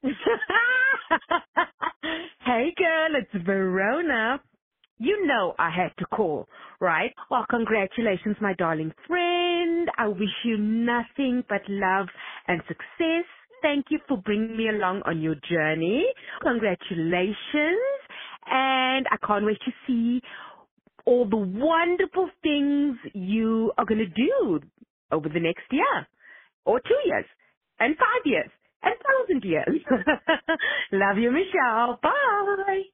hey girl, it's Verona. You know I had to call, right? Well, congratulations, my darling friend. I wish you nothing but love and success. Thank you for bringing me along on your journey. Congratulations. And I can't wait to see all the wonderful things you are going to do over the next year or two years and five years and thousand years. Love you, Michelle. Bye.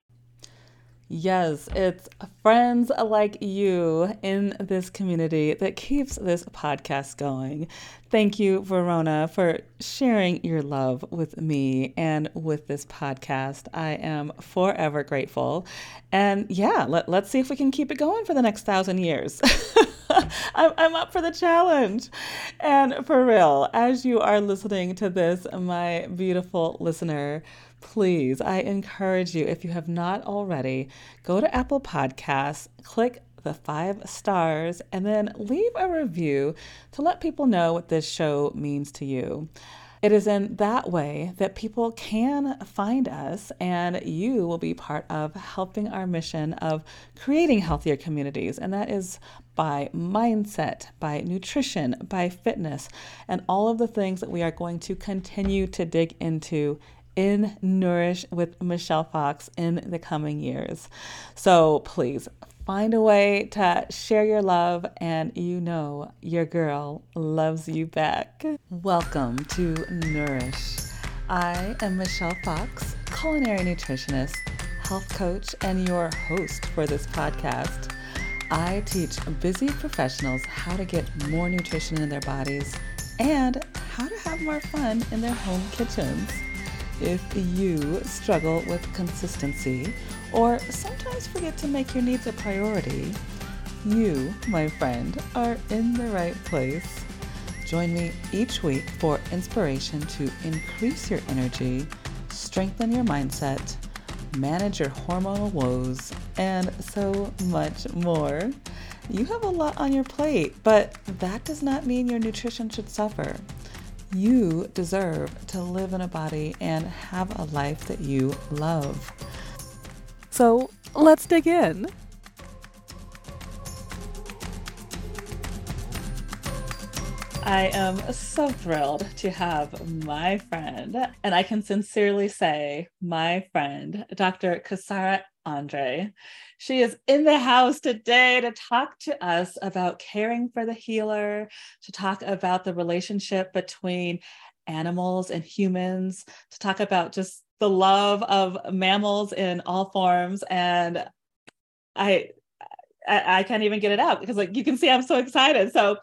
Yes, it's friends like you in this community that keeps this podcast going. Thank you, Verona, for sharing your love with me and with this podcast. I am forever grateful. And yeah, let, let's see if we can keep it going for the next thousand years. I'm, I'm up for the challenge. And for real, as you are listening to this, my beautiful listener, please, I encourage you, if you have not already, go to Apple Podcasts, click the five stars, and then leave a review to let people know what this show means to you. It is in that way that people can find us, and you will be part of helping our mission of creating healthier communities. And that is by mindset, by nutrition, by fitness, and all of the things that we are going to continue to dig into in Nourish with Michelle Fox in the coming years. So please find a way to share your love, and you know your girl loves you back. Welcome to Nourish. I am Michelle Fox, culinary nutritionist, health coach, and your host for this podcast. I teach busy professionals how to get more nutrition in their bodies and how to have more fun in their home kitchens. If you struggle with consistency or sometimes forget to make your needs a priority, you, my friend, are in the right place. Join me each week for inspiration to increase your energy, strengthen your mindset, manage your hormonal woes, and so much more. You have a lot on your plate, but that does not mean your nutrition should suffer. You deserve to live in a body and have a life that you love. So let's dig in. I am so thrilled to have my friend, and I can sincerely say, my friend, Dr. Casara Andre. She is in the house today to talk to us about caring for the healer, to talk about the relationship between animals and humans, to talk about just the love of mammals in all forms. And I, I, I can't even get it out because like you can see I'm so excited. So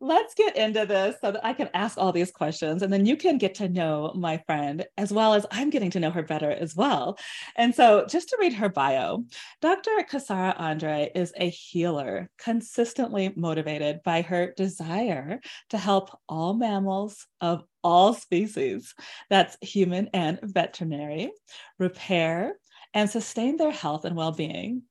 let's get into this so that I can ask all these questions and then you can get to know my friend as well as I'm getting to know her better as well. And so, just to read her bio, Dr. Casara Andre is a healer, consistently motivated by her desire to help all mammals of all species, that's human and veterinary, repair and sustain their health and well being.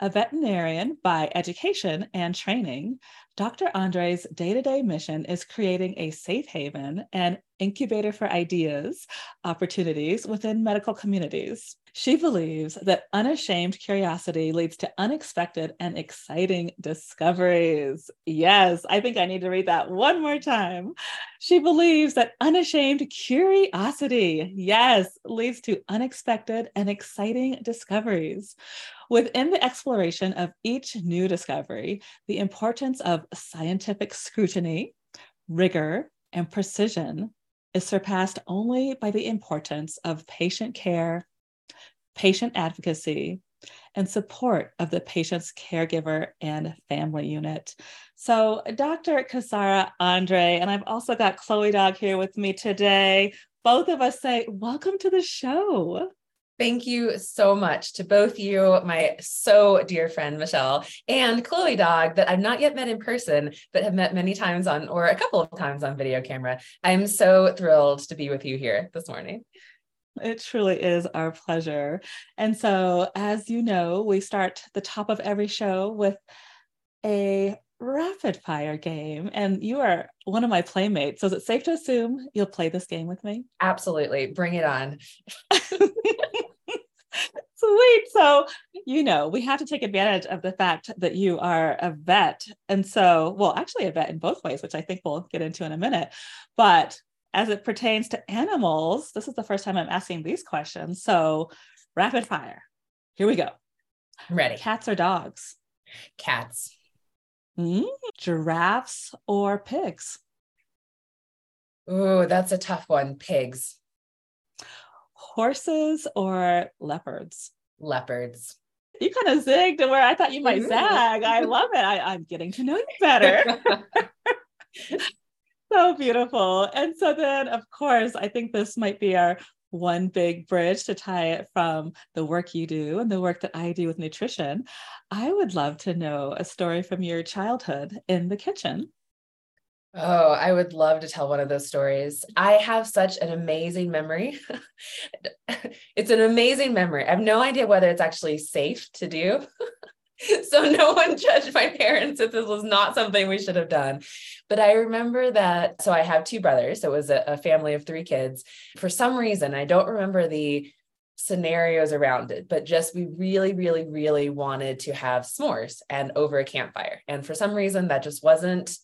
A veterinarian by education and training, Dr. Andre's day to day mission is creating a safe haven and incubator for ideas, opportunities within medical communities. She believes that unashamed curiosity leads to unexpected and exciting discoveries. Yes, I think I need to read that one more time. She believes that unashamed curiosity, yes, leads to unexpected and exciting discoveries. Within the exploration of each new discovery, the importance of scientific scrutiny, rigor, and precision is surpassed only by the importance of patient care, patient advocacy, and support of the patient's caregiver and family unit. So, Dr. Casara Andre, and I've also got Chloe Dog here with me today. Both of us say, Welcome to the show. Thank you so much to both you, my so dear friend Michelle, and Chloe Dog, that I've not yet met in person, but have met many times on, or a couple of times on video camera. I'm so thrilled to be with you here this morning. It truly is our pleasure. And so, as you know, we start the top of every show with a rapid fire game, and you are one of my playmates. So is it safe to assume you'll play this game with me? Absolutely. Bring it on. Sweet. So, you know, we have to take advantage of the fact that you are a vet. And so, well, actually, a vet in both ways, which I think we'll get into in a minute. But as it pertains to animals, this is the first time I'm asking these questions. So, rapid fire. Here we go. I'm ready. Cats or dogs? Cats. Mm, giraffes or pigs? Ooh, that's a tough one. Pigs. Horses or leopards? Leopards. You kind of zigged to where I thought you might mm-hmm. zag. I love it. I, I'm getting to know you better. so beautiful. And so then, of course, I think this might be our one big bridge to tie it from the work you do and the work that I do with nutrition. I would love to know a story from your childhood in the kitchen. Oh, I would love to tell one of those stories. I have such an amazing memory. it's an amazing memory. I have no idea whether it's actually safe to do. so no one judged my parents if this was not something we should have done. But I remember that. So I have two brothers. It was a, a family of three kids. For some reason, I don't remember the scenarios around it, but just we really, really, really wanted to have s'mores and over a campfire. And for some reason, that just wasn't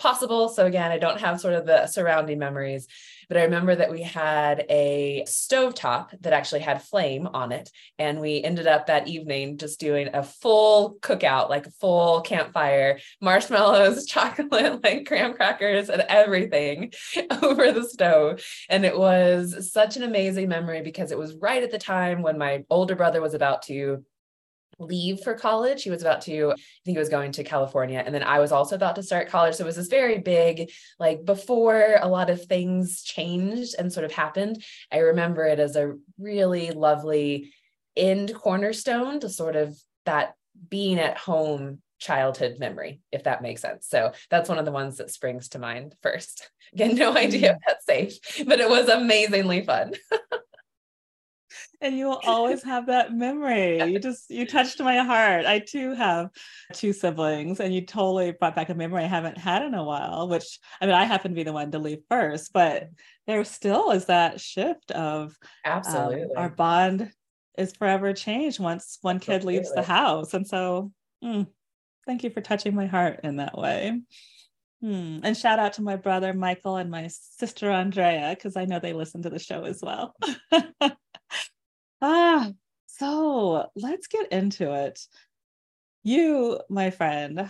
possible. So again, I don't have sort of the surrounding memories, but I remember that we had a stove top that actually had flame on it. And we ended up that evening just doing a full cookout, like a full campfire, marshmallows, chocolate, like graham crackers and everything over the stove. And it was such an amazing memory because it was right at the time when my older brother was about to leave for college. He was about to, I think he was going to California. And then I was also about to start college. So it was this very big, like before a lot of things changed and sort of happened. I remember it as a really lovely end cornerstone to sort of that being at home childhood memory, if that makes sense. So that's one of the ones that springs to mind first. Again, no idea if mm. that's safe, but it was amazingly fun. and you will always have that memory. You just you touched my heart. I too have two siblings, and you totally brought back a memory I haven't had in a while. Which I mean, I happen to be the one to leave first, but there still is that shift of absolutely um, our bond is forever changed once one kid absolutely. leaves the house, and so mm, thank you for touching my heart in that way. Hmm. And shout out to my brother Michael and my sister Andrea, because I know they listen to the show as well. Ah, so let's get into it. You, my friend,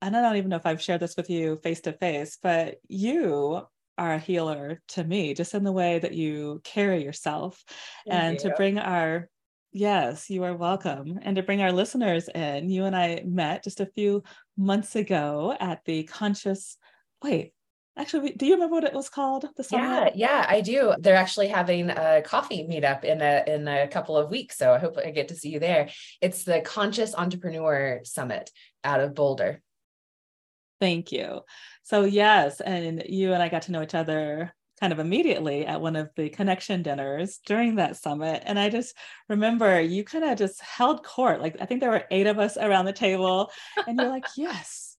and I don't even know if I've shared this with you face to face, but you are a healer to me, just in the way that you carry yourself. Thank and you. to bring our, yes, you are welcome. And to bring our listeners in, you and I met just a few months ago at the Conscious, wait, Actually, do you remember what it was called? The Yeah, yeah, I do. They're actually having a coffee meetup in a in a couple of weeks, so I hope I get to see you there. It's the Conscious Entrepreneur Summit out of Boulder. Thank you. So yes, and you and I got to know each other kind of immediately at one of the connection dinners during that summit. And I just remember you kind of just held court. Like I think there were eight of us around the table, and you're like, yes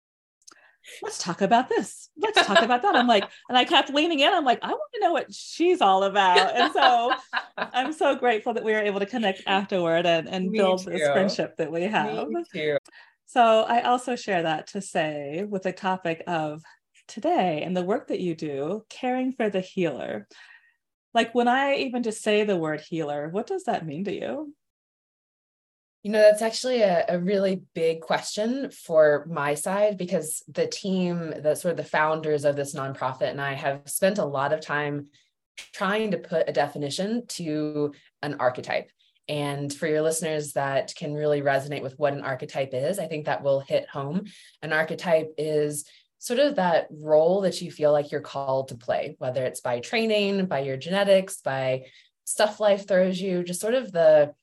let's talk about this. Let's talk about that. I'm like, and I kept leaning in. I'm like, I want to know what she's all about. And so I'm so grateful that we were able to connect afterward and, and build too. this friendship that we have. So I also share that to say with the topic of today and the work that you do, caring for the healer. Like when I even just say the word healer, what does that mean to you? You know, that's actually a, a, really big question for my side because the team, the sort of the founders of this nonprofit, and I have spent a lot of time trying to put a definition to an archetype. And for your listeners that can really resonate with what an archetype is, I think that will hit home. An archetype is sort of that role that you feel like you're called to play, whether it's by training, by your genetics, by stuff life throws you, just sort of the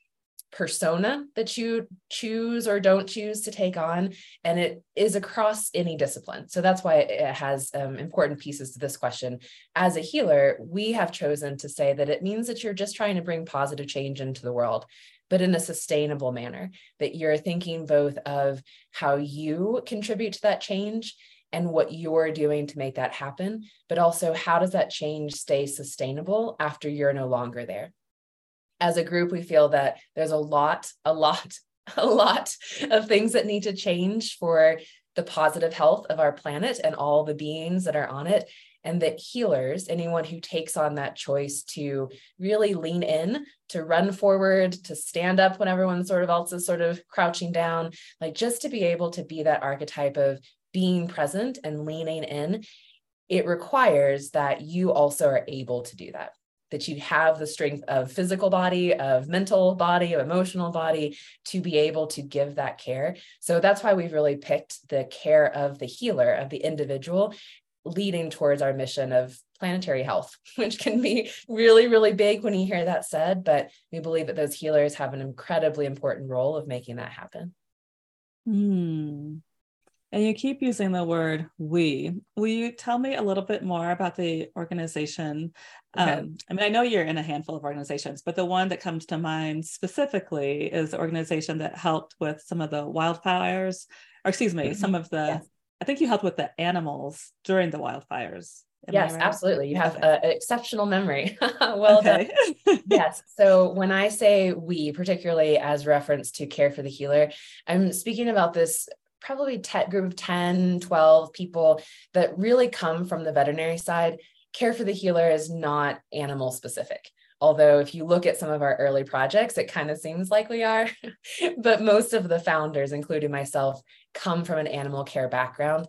persona that you choose or don't choose to take on and it is across any discipline. So that's why it has um, important pieces to this question. As a healer we have chosen to say that it means that you're just trying to bring positive change into the world but in a sustainable manner that you're thinking both of how you contribute to that change and what you're doing to make that happen but also how does that change stay sustainable after you're no longer there as a group, we feel that there's a lot, a lot, a lot of things that need to change for the positive health of our planet and all the beings that are on it. And that healers, anyone who takes on that choice to really lean in, to run forward, to stand up when everyone sort of else is sort of crouching down, like just to be able to be that archetype of being present and leaning in, it requires that you also are able to do that that you have the strength of physical body, of mental body, of emotional body to be able to give that care. So that's why we've really picked the care of the healer, of the individual, leading towards our mission of planetary health, which can be really, really big when you hear that said. But we believe that those healers have an incredibly important role of making that happen. Hmm. And you keep using the word we. Will you tell me a little bit more about the organization? Okay. Um, I mean, I know you're in a handful of organizations, but the one that comes to mind specifically is the organization that helped with some of the wildfires, or excuse me, mm-hmm. some of the, yes. I think you helped with the animals during the wildfires. Am yes, right? absolutely. You have okay. an exceptional memory. well done. yes. So when I say we, particularly as reference to care for the healer, I'm speaking about this probably te- group of 10, 12 people that really come from the veterinary side. Care for the Healer is not animal specific. Although, if you look at some of our early projects, it kind of seems like we are. but most of the founders, including myself, come from an animal care background.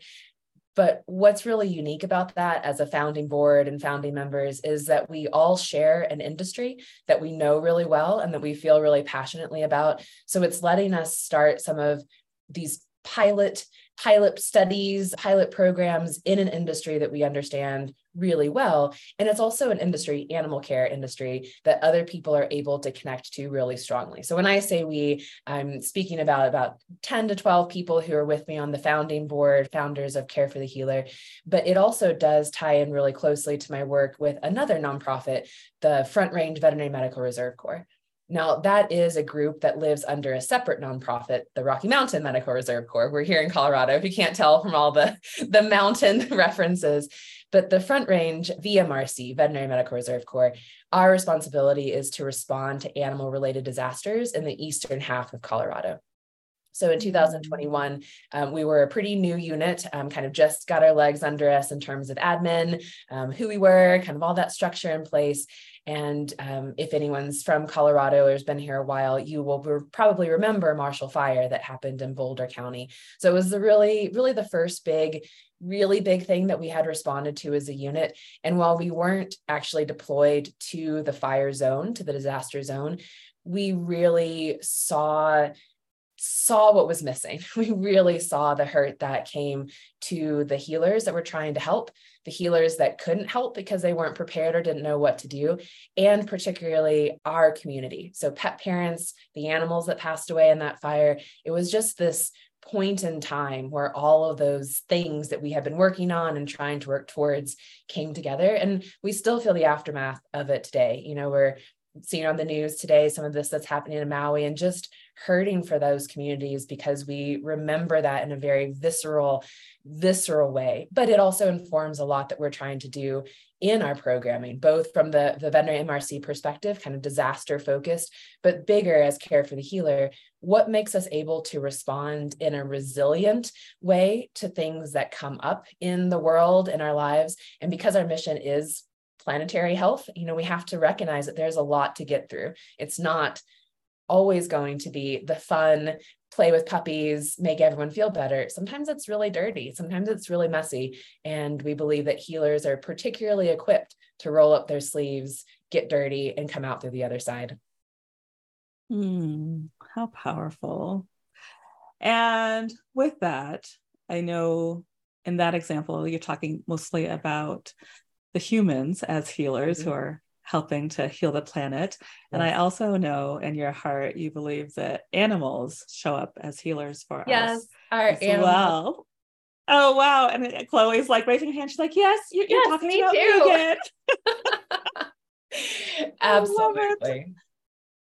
But what's really unique about that as a founding board and founding members is that we all share an industry that we know really well and that we feel really passionately about. So it's letting us start some of these pilot pilot studies, pilot programs in an industry that we understand really well. And it's also an industry, animal care industry, that other people are able to connect to really strongly. So when I say we, I'm speaking about about 10 to 12 people who are with me on the founding board, founders of Care for the Healer. But it also does tie in really closely to my work with another nonprofit, the Front Range Veterinary Medical Reserve Corps. Now, that is a group that lives under a separate nonprofit, the Rocky Mountain Medical Reserve Corps. We're here in Colorado, if you can't tell from all the, the mountain references. But the Front Range VMRC, Veterinary Medical Reserve Corps, our responsibility is to respond to animal related disasters in the eastern half of Colorado. So in mm-hmm. 2021, um, we were a pretty new unit, um, kind of just got our legs under us in terms of admin, um, who we were, kind of all that structure in place. And um, if anyone's from Colorado or has been here a while, you will re- probably remember Marshall Fire that happened in Boulder County. So it was the really, really the first big, really big thing that we had responded to as a unit. And while we weren't actually deployed to the fire zone, to the disaster zone, we really saw saw what was missing. We really saw the hurt that came to the healers that were trying to help, the healers that couldn't help because they weren't prepared or didn't know what to do, and particularly our community. So, pet parents, the animals that passed away in that fire, it was just this point in time where all of those things that we have been working on and trying to work towards came together. And we still feel the aftermath of it today. You know, we're seeing on the news today some of this that's happening in Maui and just hurting for those communities because we remember that in a very visceral visceral way. But it also informs a lot that we're trying to do in our programming both from the the veterinary mrc perspective kind of disaster focused but bigger as care for the healer. What makes us able to respond in a resilient way to things that come up in the world in our lives? And because our mission is planetary health you know we have to recognize that there's a lot to get through. It's not always going to be the fun play with puppies make everyone feel better. Sometimes it's really dirty sometimes it's really messy and we believe that healers are particularly equipped to roll up their sleeves get dirty and come out through the other side. Mm, how powerful. And with that i know in that example you're talking mostly about the humans as healers mm-hmm. who are helping to heal the planet. Yes. And I also know in your heart you believe that animals show up as healers for yes, us. Yes, our animals. Well. Oh wow! And Chloe's like raising her hand. She's like, "Yes, you're, yes, you're talking about too. me again." Absolutely.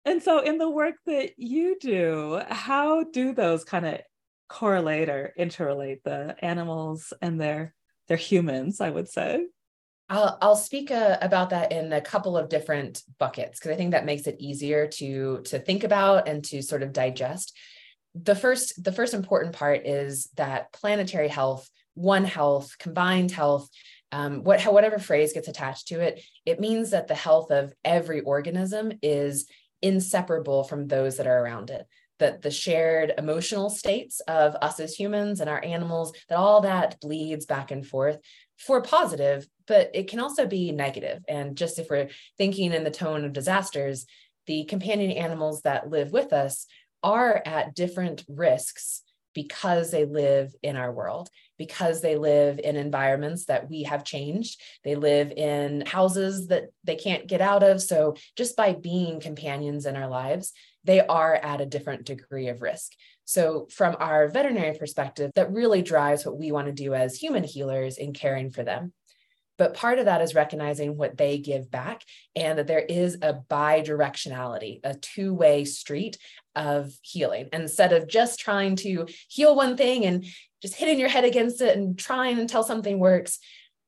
And so, in the work that you do, how do those kind of correlate or interrelate the animals and their their humans? I would say. I'll, I'll speak uh, about that in a couple of different buckets because I think that makes it easier to to think about and to sort of digest. The first the first important part is that planetary health, one health, combined health, um, what whatever phrase gets attached to it, it means that the health of every organism is inseparable from those that are around it that the shared emotional states of us as humans and our animals that all that bleeds back and forth for positive but it can also be negative. And just if we're thinking in the tone of disasters, the companion animals that live with us are at different risks because they live in our world, because they live in environments that we have changed. They live in houses that they can't get out of. So, just by being companions in our lives, they are at a different degree of risk. So, from our veterinary perspective, that really drives what we want to do as human healers in caring for them. But part of that is recognizing what they give back and that there is a bi directionality, a two way street of healing. Instead of just trying to heal one thing and just hitting your head against it and trying until something works,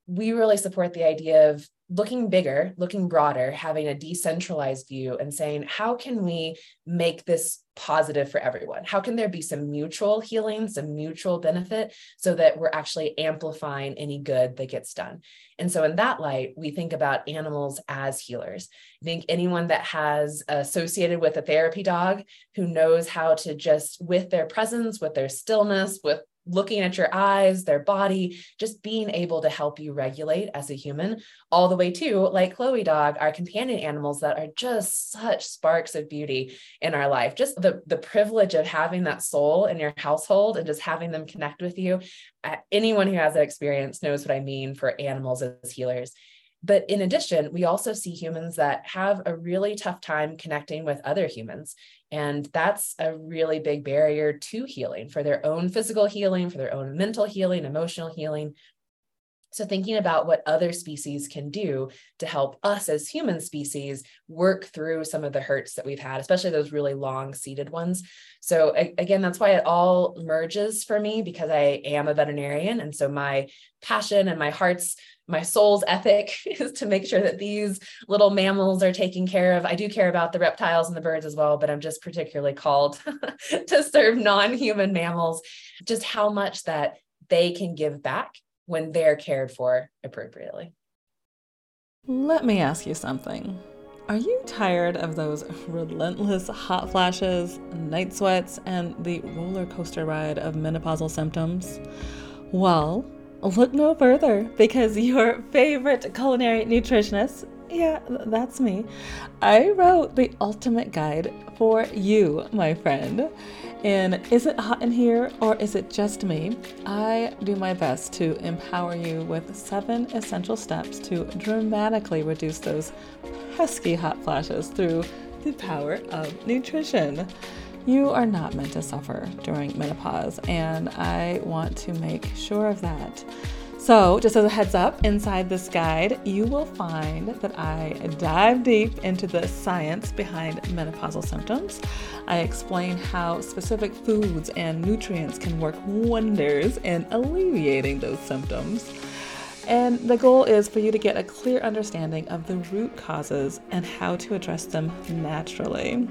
we really support the idea of looking bigger, looking broader, having a decentralized view and saying, how can we make this positive for everyone? How can there be some mutual healing, some mutual benefit so that we're actually amplifying any good that gets done? And so, in that light, we think about animals as healers. I think anyone that has associated with a therapy dog who knows how to just, with their presence, with their stillness, with looking at your eyes, their body, just being able to help you regulate as a human, all the way to like Chloe Dog, our companion animals that are just such sparks of beauty in our life. Just the, the privilege of having that soul in your household and just having them connect with you. Anyone who has that experience knows what I mean for animals as healers. But in addition, we also see humans that have a really tough time connecting with other humans. And that's a really big barrier to healing for their own physical healing, for their own mental healing, emotional healing. So, thinking about what other species can do to help us as human species work through some of the hurts that we've had, especially those really long seated ones. So, again, that's why it all merges for me because I am a veterinarian. And so, my passion and my heart's my soul's ethic is to make sure that these little mammals are taken care of. I do care about the reptiles and the birds as well, but I'm just particularly called to serve non human mammals, just how much that they can give back when they're cared for appropriately. Let me ask you something. Are you tired of those relentless hot flashes, night sweats, and the roller coaster ride of menopausal symptoms? Well, Look no further because your favorite culinary nutritionist, yeah, that's me, I wrote the ultimate guide for you, my friend. In Is It Hot in Here or Is It Just Me? I do my best to empower you with seven essential steps to dramatically reduce those pesky hot flashes through the power of nutrition. You are not meant to suffer during menopause, and I want to make sure of that. So, just as a heads up, inside this guide, you will find that I dive deep into the science behind menopausal symptoms. I explain how specific foods and nutrients can work wonders in alleviating those symptoms. And the goal is for you to get a clear understanding of the root causes and how to address them naturally.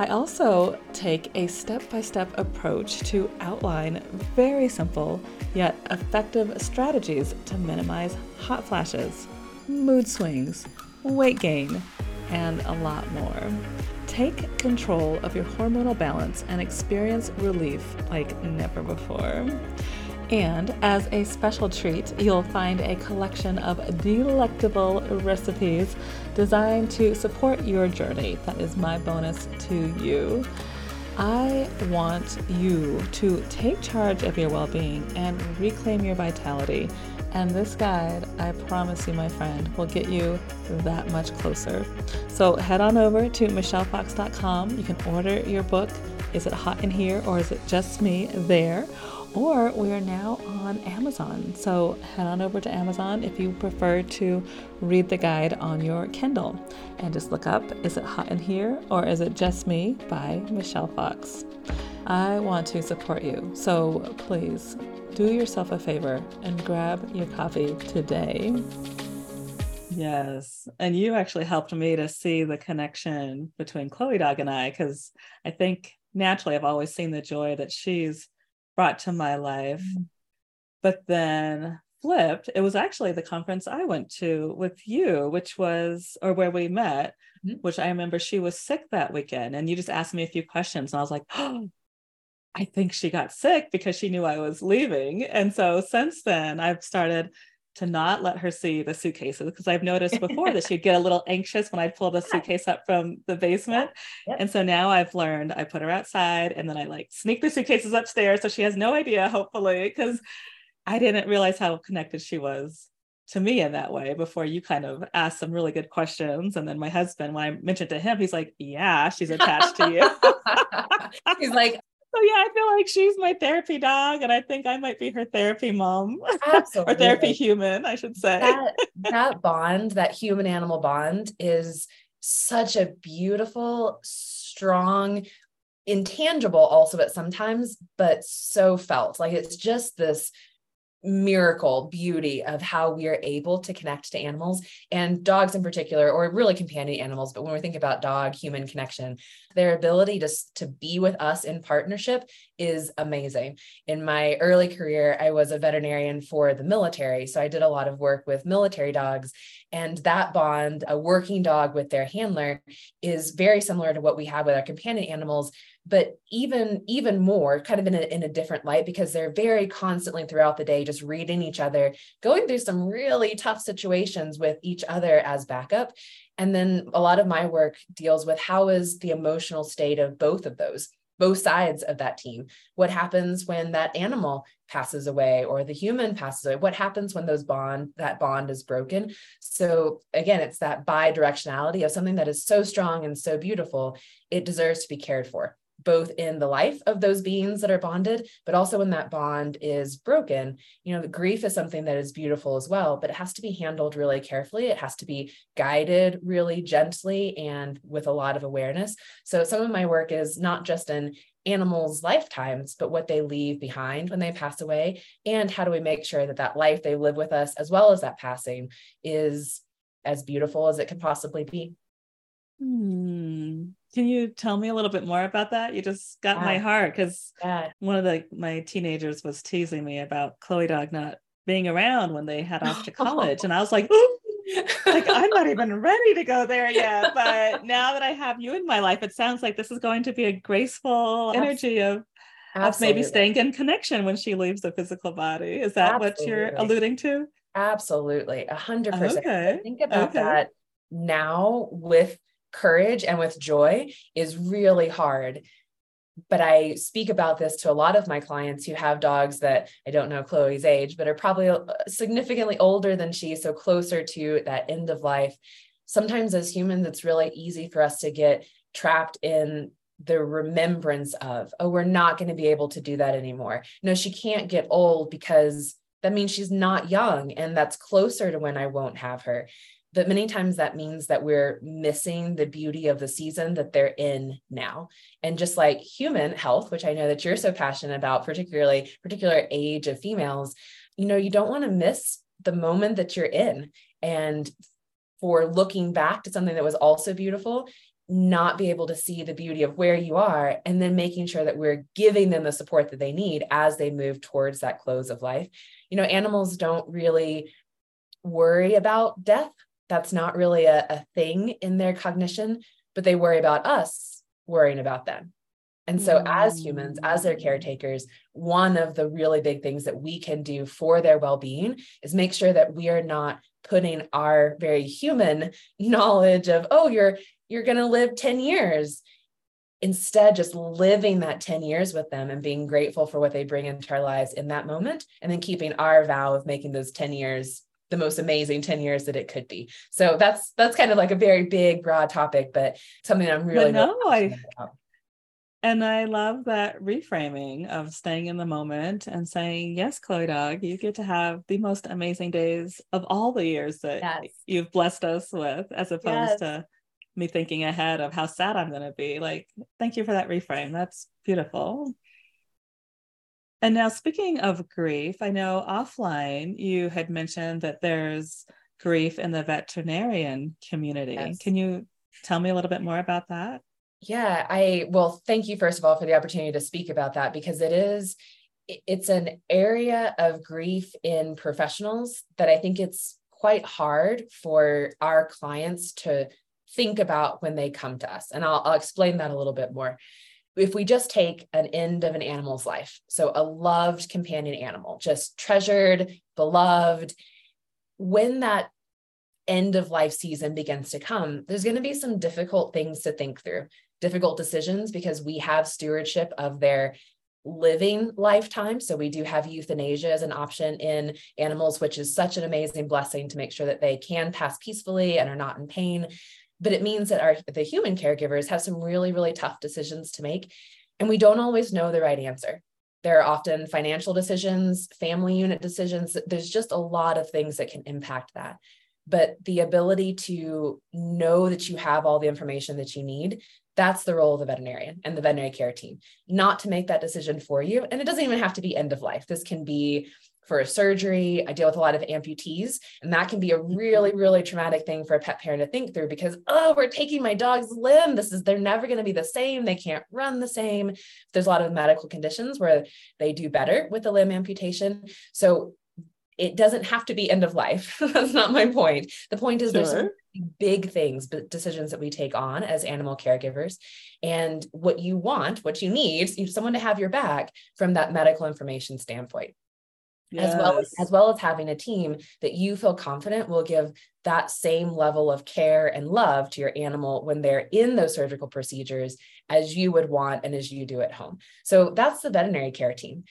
I also take a step by step approach to outline very simple yet effective strategies to minimize hot flashes, mood swings, weight gain, and a lot more. Take control of your hormonal balance and experience relief like never before. And as a special treat, you'll find a collection of delectable recipes designed to support your journey. That is my bonus to you. I want you to take charge of your well being and reclaim your vitality And this guide, I promise you, my friend, will get you that much closer. So head on over to michellefox.com. You can order your book. Is it hot in here or is it just me there? Or we are now on Amazon. So head on over to Amazon if you prefer to read the guide on your Kindle and just look up Is It Hot in Here or Is It Just Me by Michelle Fox. I want to support you. So please do yourself a favor and grab your coffee today. Yes. And you actually helped me to see the connection between Chloe Dog and I, because I think naturally I've always seen the joy that she's brought to my life. Mm-hmm. But then flipped, it was actually the conference I went to with you, which was, or where we met, mm-hmm. which I remember she was sick that weekend. And you just asked me a few questions. And I was like, oh, I think she got sick because she knew I was leaving. And so since then, I've started to not let her see the suitcases because I've noticed before that she'd get a little anxious when I'd pull the suitcase up from the basement. Yep. And so now I've learned I put her outside and then I like sneak the suitcases upstairs so she has no idea, hopefully, because I didn't realize how connected she was to me in that way before you kind of asked some really good questions. And then my husband, when I mentioned to him, he's like, Yeah, she's attached to you. he's like, so yeah, I feel like she's my therapy dog, and I think I might be her therapy mom or therapy human, I should say. That, that bond, that human animal bond, is such a beautiful, strong, intangible also at sometimes, but so felt. Like it's just this miracle beauty of how we are able to connect to animals and dogs in particular or really companion animals. But when we think about dog human connection their ability to, to be with us in partnership is amazing. In my early career i was a veterinarian for the military so i did a lot of work with military dogs. And that bond a working dog with their handler is very similar to what we have with our companion animals but even even more kind of in a, in a different light because they're very constantly throughout the day just reading each other going through some really tough situations with each other as backup. And then a lot of my work deals with how is the emotional state of both of those both sides of that team. What happens when that animal passes away or the human passes away? What happens when those bond that bond is broken? So again it's that bi-directionality of something that is so strong and so beautiful it deserves to be cared for both in the life of those beings that are bonded, but also when that bond is broken. You know, the grief is something that is beautiful as well, but it has to be handled really carefully. It has to be guided really gently and with a lot of awareness. So some of my work is not just in animals' lifetimes, but what they leave behind when they pass away. And how do we make sure that that life they live with us, as well as that passing, is as beautiful as it could possibly be. Hmm. Can you tell me a little bit more about that? You just got yeah. my heart because yeah. one of the my teenagers was teasing me about Chloe Dog not being around when they head off to college, and I was like, like I'm not even ready to go there yet. But now that I have you in my life, it sounds like this is going to be a graceful energy of of maybe staying in connection when she leaves the physical body. Is that Absolutely. what you're alluding to? Absolutely, a hundred percent. Think about okay. that now with courage and with joy is really hard. But I speak about this to a lot of my clients who have dogs that I don't know Chloe's age, but are probably uh, significantly older than she, so closer to that end of life. Sometimes as humans, it's really easy for us to get trapped in the remembrance of, oh, we're not going to be able to do that anymore. No, she can't get old because that means she's not young and that's closer to when I won't have her but many times that means that we're missing the beauty of the season that they're in now. And just like human health which i know that you're so passionate about particularly particular age of females you know you don't want to miss the moment that you're in. And for looking back to something that was also beautiful not be able to see the beauty of where you are and then making sure that we're giving them the support that they need as they move towards that close of life. You know animals don't really worry about death that's not really a, a thing in their cognition, but they worry about us worrying about them. And so, mm. as humans, as their caretakers, one of the really big things that we can do for their well being is make sure that we are not putting our very human knowledge of, oh, you're you're going to live 10 years instead just living that 10 years with them and being grateful for what they bring into our lives in that moment and then keeping our vow of making those 10 years the most amazing 10 years that it could be so that's that's kind of like a very big broad topic but something i'm really, no, I, and i love that reframing of staying in the moment and saying yes chloe dog you get to have the most amazing days of all the years that yes. you've blessed us with as opposed yes. to me thinking ahead of how sad I'm going to be. Like, thank you for that reframe. That's beautiful. And now, speaking of grief, I know offline you had mentioned that there's grief in the veterinarian community. Yes. Can you tell me a little bit more about that? Yeah, I well, thank you first of all for the opportunity to speak about that because it is it's an area of grief in professionals that I think it's quite hard for our clients to think about when they come to us. And I'll, I'll explain that a little bit more. If we just take an end of an animal's life, so a loved companion animal, just treasured, beloved, when that end of life season begins to come, there's going to be some difficult things to think through, difficult decisions because we have stewardship of their living lifetime. So we do have euthanasia as an option in animals, which is such an amazing blessing to make sure that they can pass peacefully and are not in pain but it means that our the human caregivers have some really really tough decisions to make and we don't always know the right answer. There are often financial decisions family unit decisions there's just a lot of things that can impact that. But the ability to know that you have all the information that you need that's the role of the veterinarian and the veterinary care team. Not to make that decision for you and it doesn't even have to be end of life. This can be for a surgery. I deal with a lot of amputees, and that can be a mm-hmm. really, really traumatic thing for a pet parent to think through because, oh, we're taking my dog's limb. This is, they're never going to be the same. They can't run the same. There's a lot of medical conditions where they do better with the limb amputation. So it doesn't have to be end of life. That's not my point. The point is sure. there's big things, but decisions that we take on as animal caregivers. And what you want, what you need, you someone to have your back from that medical information standpoint yes. as well as, as well as having a team that you feel confident will give that same level of care and love to your animal when they're in those surgical procedures as you would want and as you do at home. So that's the veterinary care team.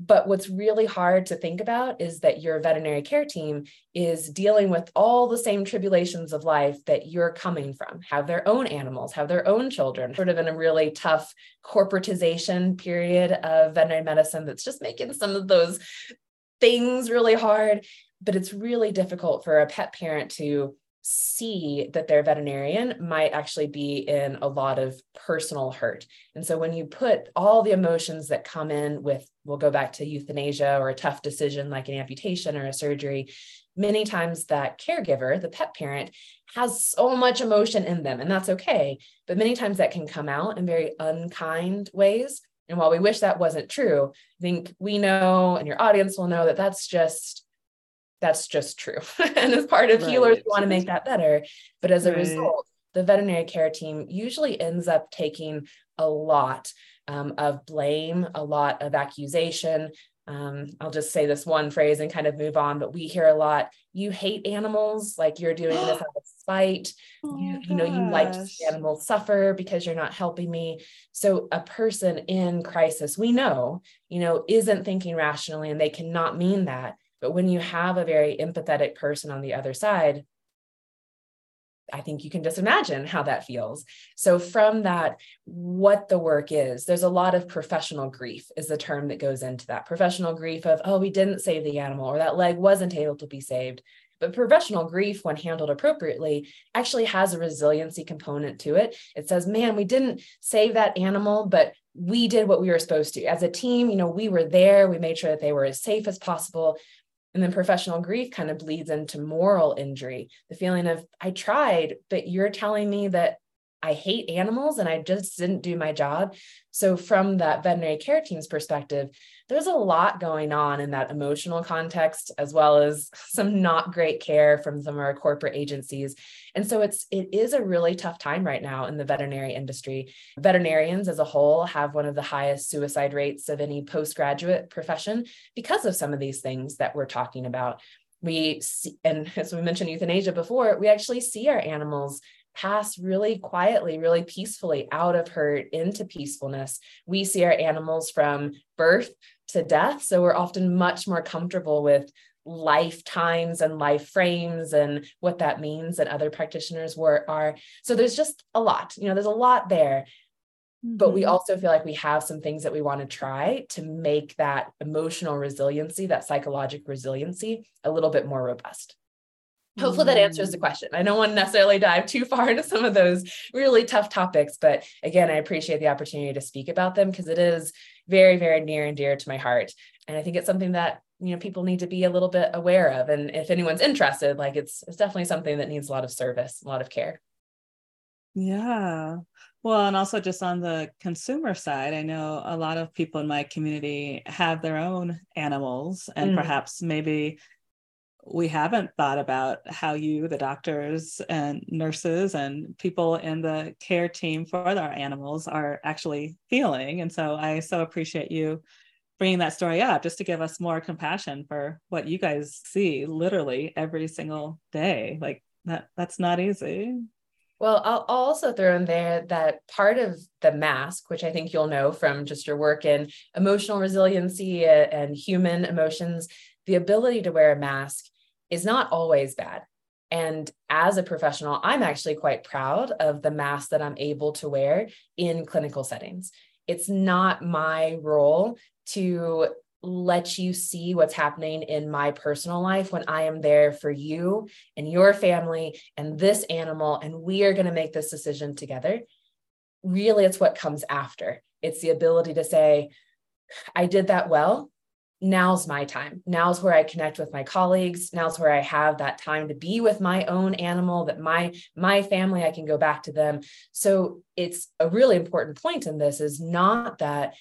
But what's really hard to think about is that your veterinary care team is dealing with all the same tribulations of life that you're coming from, have their own animals, have their own children, sort of in a really tough corporatization period of veterinary medicine that's just making some of those things really hard, but it's really difficult for a pet parent to see that their veterinarian might actually be in a lot of personal hurt. And so when you put all the emotions that come in with, we'll go back to euthanasia or a tough decision like an amputation or a surgery, many times that caregiver, the pet parent, has so much emotion in them, and that's okay. But many times that can come out in very unkind ways and while we wish that wasn't true, I think we know and your audience will know that that's just that's just true. and as part of right. healers, we want to make that better. But as a right. result, the veterinary care team usually ends up taking a lot um, of blame, a lot of accusation, um, I'll just say this one phrase and kind of move on, but we hear a lot, you hate animals, like you're doing this out of spite. Oh you, you know, you like to see animals suffer because you're not helping me. So a person in crisis, we know, you know, isn't thinking rationally and they cannot mean that. But when you have a very empathetic person on the other side, I think you can just imagine how that feels. So, from that, what the work is, there's a lot of professional grief, is the term that goes into that. Professional grief of, oh, we didn't save the animal, or that leg wasn't able to be saved. But professional grief, when handled appropriately, actually has a resiliency component to it. It says, man, we didn't save that animal, but we did what we were supposed to. As a team, you know, we were there, we made sure that they were as safe as possible. And then professional grief kind of bleeds into moral injury the feeling of, I tried, but you're telling me that I hate animals and I just didn't do my job. So, from that veterinary care team's perspective, there's a lot going on in that emotional context, as well as some not great care from some of our corporate agencies. And so it's it is a really tough time right now in the veterinary industry. Veterinarians as a whole have one of the highest suicide rates of any postgraduate profession because of some of these things that we're talking about we see, and as we mentioned euthanasia before, we actually see our animals pass really quietly, really peacefully out of hurt into peacefulness. We see our animals from birth to death. So we're often much more comfortable with lifetimes and life frames and what that means that other practitioners were are so there's just a lot you know there's a lot there mm-hmm. but we mm-hmm. also feel like we have some things that we want to try to make that emotional resiliency that psychological resiliency a little bit more robust hopefully that answers the mm. question i don't want to necessarily dive too far into some of those really tough topics but again i appreciate the opportunity to speak about them because it is very very near and dear to my heart and i think it's something that you know people need to be a little bit aware of and if anyone's interested like it's it's definitely something that needs a lot of service a lot of care yeah well and also just on the consumer side i know a lot of people in my community have their own animals and mm. perhaps maybe we haven't thought about how you the doctors and nurses and people in the care team for our animals are actually feeling and so i so appreciate you bringing that story up just to give us more compassion for what you guys see literally every single day. Like that that's not easy. Well I'll, I'll also throw in there that part of the mask which i think you'll know from just your work in emotional resiliency and human emotions the ability to wear a mask is not always bad. And as a professional, I'm actually quite proud of the mask that I'm able to wear in clinical settings. It's not my role to let you see what's happening in my personal life when I am there for you and your family and this animal, and we are going to make this decision together. Really, it's what comes after. It's the ability to say, I did that well. Now's my time. Now's where I connect with my colleagues. Now's where I have that time to be with my own animal, that my my family, I can go back to them. So it's a really important point in this is not that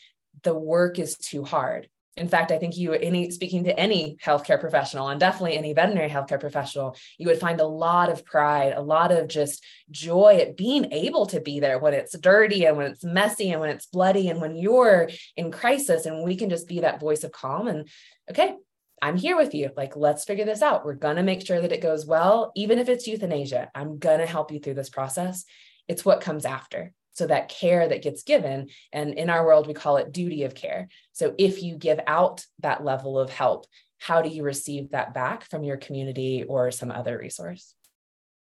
the work is too hard. In fact, I think you, any speaking to any healthcare professional and definitely any veterinary healthcare professional, you would find a lot of pride, a lot of just joy at being able to be there when it's dirty and when it's messy and when it's bloody and when you're in crisis. And we can just be that voice of calm and, okay, I'm here with you. Like, let's figure this out. We're going to make sure that it goes well, even if it's euthanasia. I'm going to help you through this process. It's what comes after. So that care that gets given, and in our world, we call it duty of care. So if you give out that level of help, how do you receive that back from your community or some other resource?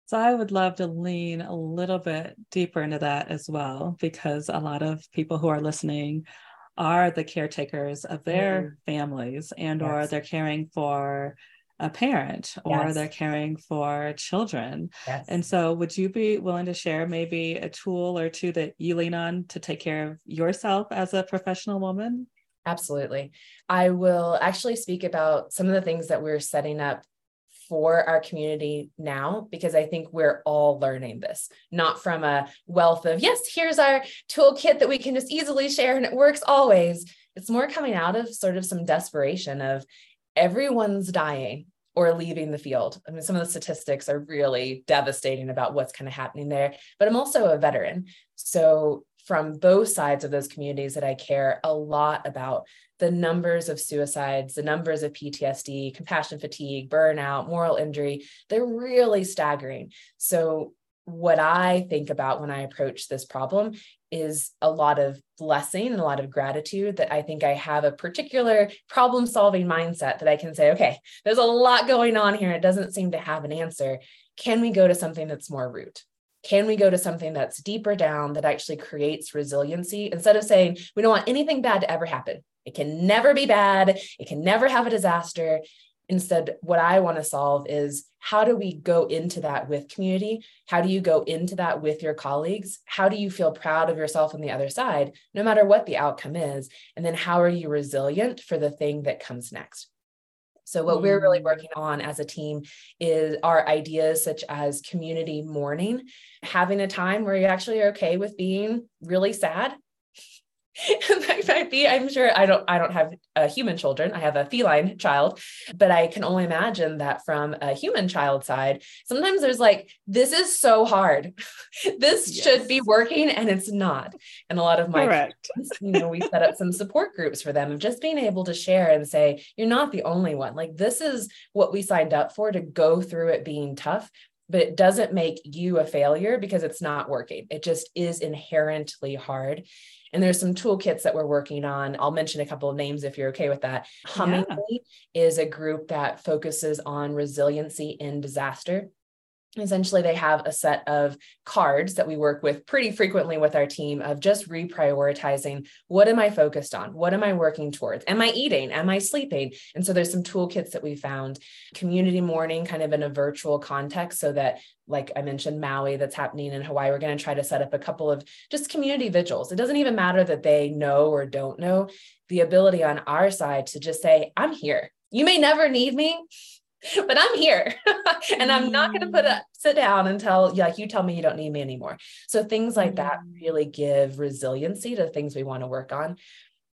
So I would love to lean a little bit deeper into that as well, because a lot of people who are listening are the caretakers of their mm. families and yes. or they're caring for a parent or yes. they're caring for children. Yes. And so, would you be willing to share maybe a tool or two that you lean on to take care of yourself as a professional woman? Absolutely. I will actually speak about some of the things that we're setting up for our community now because I think we're all learning this, not from a wealth of, yes, here's our toolkit that we can just easily share and it works always. It's more coming out of sort of some desperation of everyone's dying or leaving the field. I mean, some of the statistics are really devastating about what's kind of happening there. But I'm also a veteran. So, from both sides of those communities that I care a lot about the numbers of suicides, the numbers of PTSD, compassion fatigue, burnout, moral injury, they're really staggering. So, what I think about when I approach this problem is a lot of blessing and a lot of gratitude that I think I have a particular problem solving mindset that I can say, okay, there's a lot going on here. It doesn't seem to have an answer. Can we go to something that's more root? Can we go to something that's deeper down that actually creates resiliency instead of saying we don't want anything bad to ever happen? It can never be bad. It can never have a disaster. Instead, what I want to solve is how do we go into that with community? How do you go into that with your colleagues? How do you feel proud of yourself on the other side, no matter what the outcome is? And then how are you resilient for the thing that comes next? So, what we're really mm. working on as a team is our ideas such as community mourning, having a time where you actually are okay with being really sad that might be i'm sure i don't i don't have uh, human children i have a feline child but i can only imagine that from a human child side sometimes there's like this is so hard this yes. should be working and it's not and a lot of my Correct. you know we set up some support groups for them of just being able to share and say you're not the only one like this is what we signed up for to go through it being tough but it doesn't make you a failure because it's not working. It just is inherently hard. And there's some toolkits that we're working on. I'll mention a couple of names if you're okay with that. Hummingly yeah. is a group that focuses on resiliency in disaster essentially they have a set of cards that we work with pretty frequently with our team of just reprioritizing what am i focused on? What am i working towards? Am i eating? Am i sleeping? And so there's some toolkits that we found community mourning kind of in a virtual context so that like i mentioned maui that's happening in hawaii we're going to try to set up a couple of just community vigils. It doesn't even matter that they know or don't know. The ability on our side to just say i'm here. You may never need me but I'm here and I'm not going to put a mm. sit down until like you tell me you don't need me anymore. So things like that mm. really give resiliency to things we want to work on.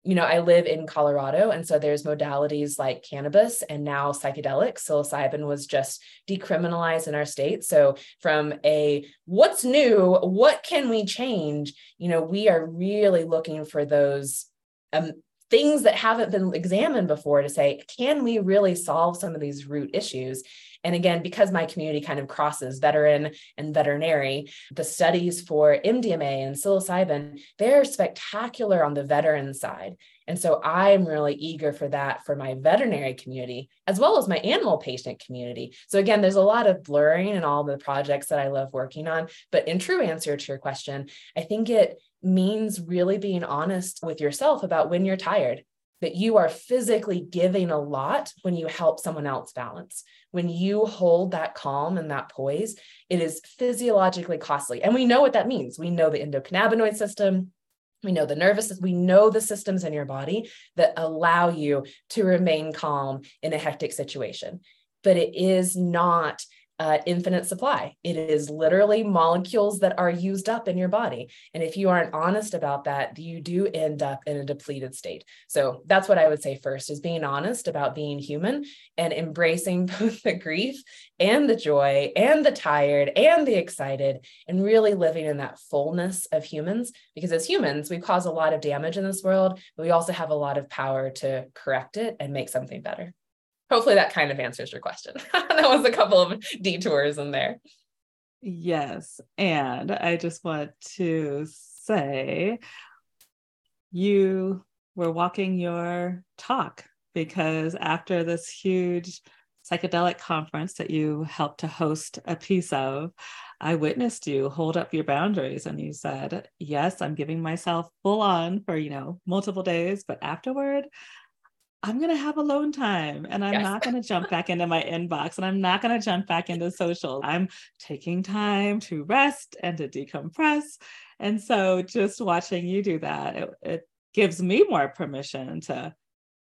You know, I live in Colorado, and so there's modalities like cannabis and now psychedelics. Psilocybin was just decriminalized in our state. So, from a what's new, what can we change? You know, we are really looking for those um, things that haven't been examined before to say, can we really solve some of these root issues? And again, because my community kind of crosses veteran and veterinary, the studies for MDMA and psilocybin, they're spectacular on the veteran side. And so I'm really eager for that for my veterinary community, as well as my animal patient community. So again, there's a lot of blurring in all the projects that I love working on. But in true answer to your question, I think it means really being honest with yourself about when you're tired, that you are physically giving a lot when you help someone else balance. When you hold that calm and that poise, it is physiologically costly. And we know what that means. We know the endocannabinoid system, we know the nervous we know the systems in your body that allow you to remain calm in a hectic situation but it is not uh, infinite supply. It is literally molecules that are used up in your body. And if you aren't honest about that, you do end up in a depleted state. So that's what I would say first is being honest about being human and embracing both the grief and the joy and the tired and the excited and really living in that fullness of humans. Because as humans, we cause a lot of damage in this world, but we also have a lot of power to correct it and make something better hopefully that kind of answers your question. that was a couple of detours in there. Yes. And I just want to say you were walking your talk because after this huge psychedelic conference that you helped to host a piece of, I witnessed you hold up your boundaries and you said, Yes, I'm giving myself full on for, you know, multiple days, but afterward, I'm going to have alone time and I'm yes. not going to jump back into my inbox and I'm not going to jump back into social. I'm taking time to rest and to decompress. And so just watching you do that, it, it gives me more permission to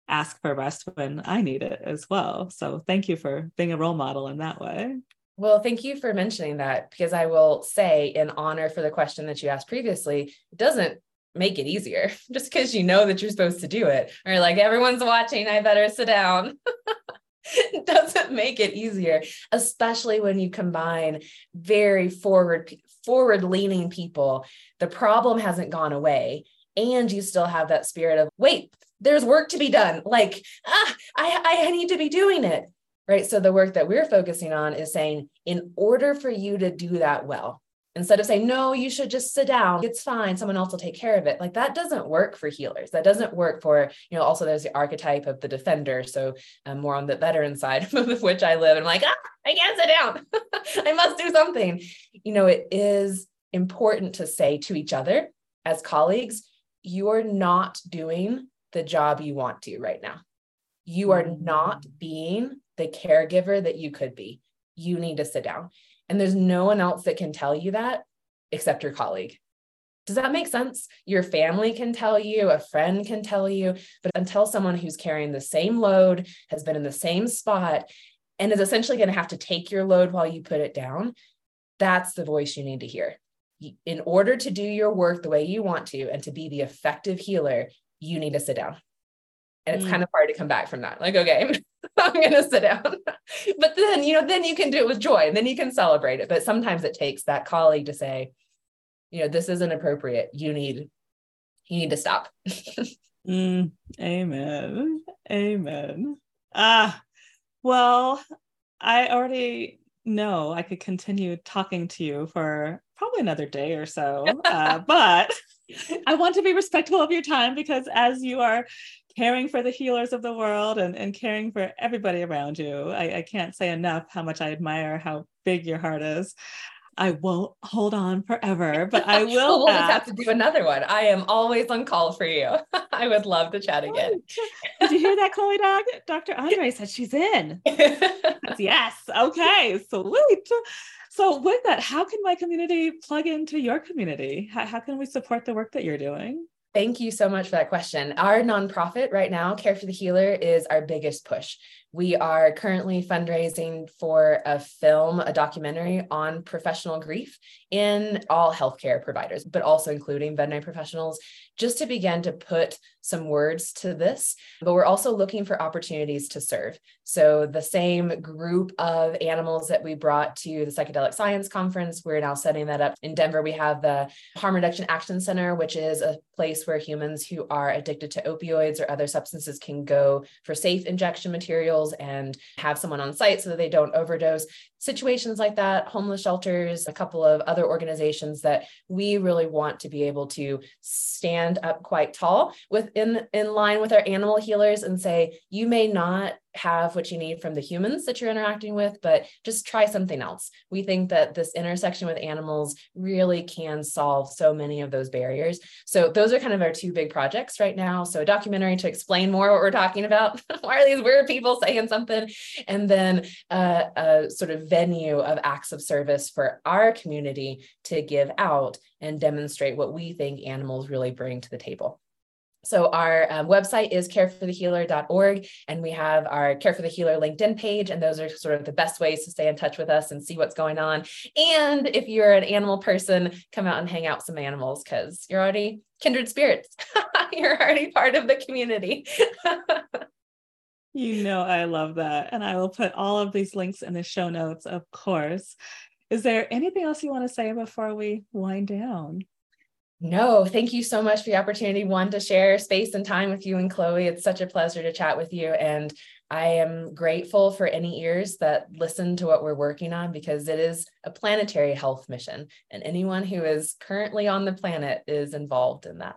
ask for rest when I need it as well. So thank you for being a role model in that way. Well, thank you for mentioning that because I will say, in honor for the question that you asked previously, it doesn't make it easier just because you know that you're supposed to do it. Or like everyone's watching i better sit down. Doesn't make it easier especially when you combine very forward forward leaning people. The problem hasn't gone away and you still have that spirit of wait there's work to be done. Like ah i i need to be doing it. Right? So the work that we're focusing on is saying in order for you to do that well instead of saying no you should just sit down. It's fine. Someone else will take care of it. Like that doesn't work for healers. That doesn't work for you know also there's the archetype of the defender. So um, more on the veteran side of which i live and i'm like ah, i can't sit down. I must do something. You know it is important to say to each other as colleagues you're not doing the job you want to right now. You are not mm. being the caregiver that you could be. You need to sit down and there's no one else that can tell you that except your colleague. Does that make sense? Your family can tell you, a friend can tell you, but until someone who's carrying the same load has been in the same spot and is essentially going to have to take your load while you put it down, that's the voice you need to hear. In order to do your work the way you want to and to be the effective healer, you need to sit down. And it's mm. kind of hard to come back from that. Like, okay, I'm going to sit down. but then, you know, then you can do it with joy and then you can celebrate it. But sometimes it takes that colleague to say, you know, this isn't appropriate. You need, you need to stop. mm, amen. Amen. Ah, well, I already know I could continue talking to you for probably another day or so. Uh, but I want to be respectful of your time because as you are caring for the healers of the world and, and caring for everybody around you, I, I can't say enough how much I admire how big your heart is. I won't hold on forever, but I will. we'll just have to do another one. I am always on call for you. I would love to chat again. Did you hear that, Chloe Dog? Dr. Andre said she's in. yes. Okay. Sweet. So, with that, how can my community plug into your community? How, how can we support the work that you're doing? Thank you so much for that question. Our nonprofit right now, Care for the Healer, is our biggest push. We are currently fundraising for a film, a documentary on professional grief in all healthcare providers, but also including veterinary professionals, just to begin to put some words to this. But we're also looking for opportunities to serve. So, the same group of animals that we brought to the Psychedelic Science Conference, we're now setting that up in Denver. We have the Harm Reduction Action Center, which is a place where humans who are addicted to opioids or other substances can go for safe injection materials and have someone on site so that they don't overdose. Situations like that, homeless shelters, a couple of other organizations that we really want to be able to stand up quite tall within in line with our animal healers and say, you may not have what you need from the humans that you're interacting with, but just try something else. We think that this intersection with animals really can solve so many of those barriers. So those are kind of our two big projects right now. So a documentary to explain more what we're talking about. Why are these weird people saying something? And then uh, a sort of venue of acts of service for our community to give out and demonstrate what we think animals really bring to the table. So our um, website is careforthehealer.org, and we have our Care for the Healer LinkedIn page, and those are sort of the best ways to stay in touch with us and see what's going on. And if you're an animal person, come out and hang out with some animals because you're already kindred spirits. you're already part of the community. you know, I love that, and I will put all of these links in the show notes, of course. Is there anything else you want to say before we wind down? No, thank you so much for the opportunity, one, to share space and time with you and Chloe. It's such a pleasure to chat with you. And I am grateful for any ears that listen to what we're working on because it is a planetary health mission. And anyone who is currently on the planet is involved in that.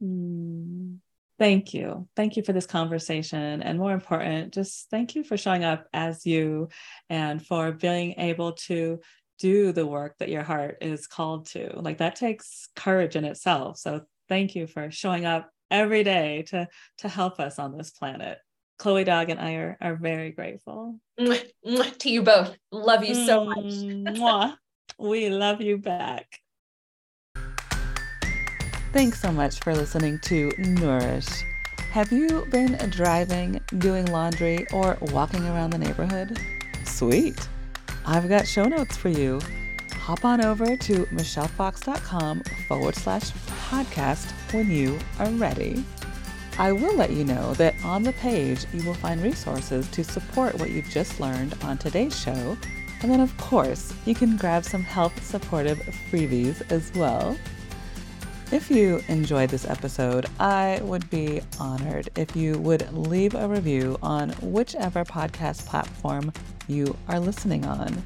Mm, thank you. Thank you for this conversation. And more important, just thank you for showing up as you and for being able to do the work that your heart is called to. Like that takes courage in itself. So thank you for showing up every day to to help us on this planet. Chloe Dog and I are, are very grateful. To you both. Love you so much. Mm, we love you back. Thanks so much for listening to Nourish. Have you been driving, doing laundry, or walking around the neighborhood? Sweet. I've got show notes for you. Hop on over to michellefox.com forward slash podcast when you are ready. I will let you know that on the page you will find resources to support what you've just learned on today's show. And then, of course, you can grab some health supportive freebies as well. If you enjoyed this episode, I would be honored if you would leave a review on whichever podcast platform you are listening on.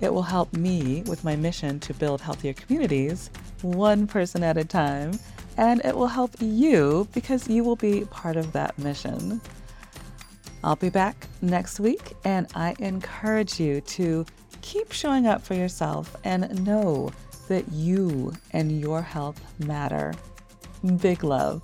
It will help me with my mission to build healthier communities, one person at a time, and it will help you because you will be part of that mission. I'll be back next week, and I encourage you to keep showing up for yourself and know that you and your health matter. Big love.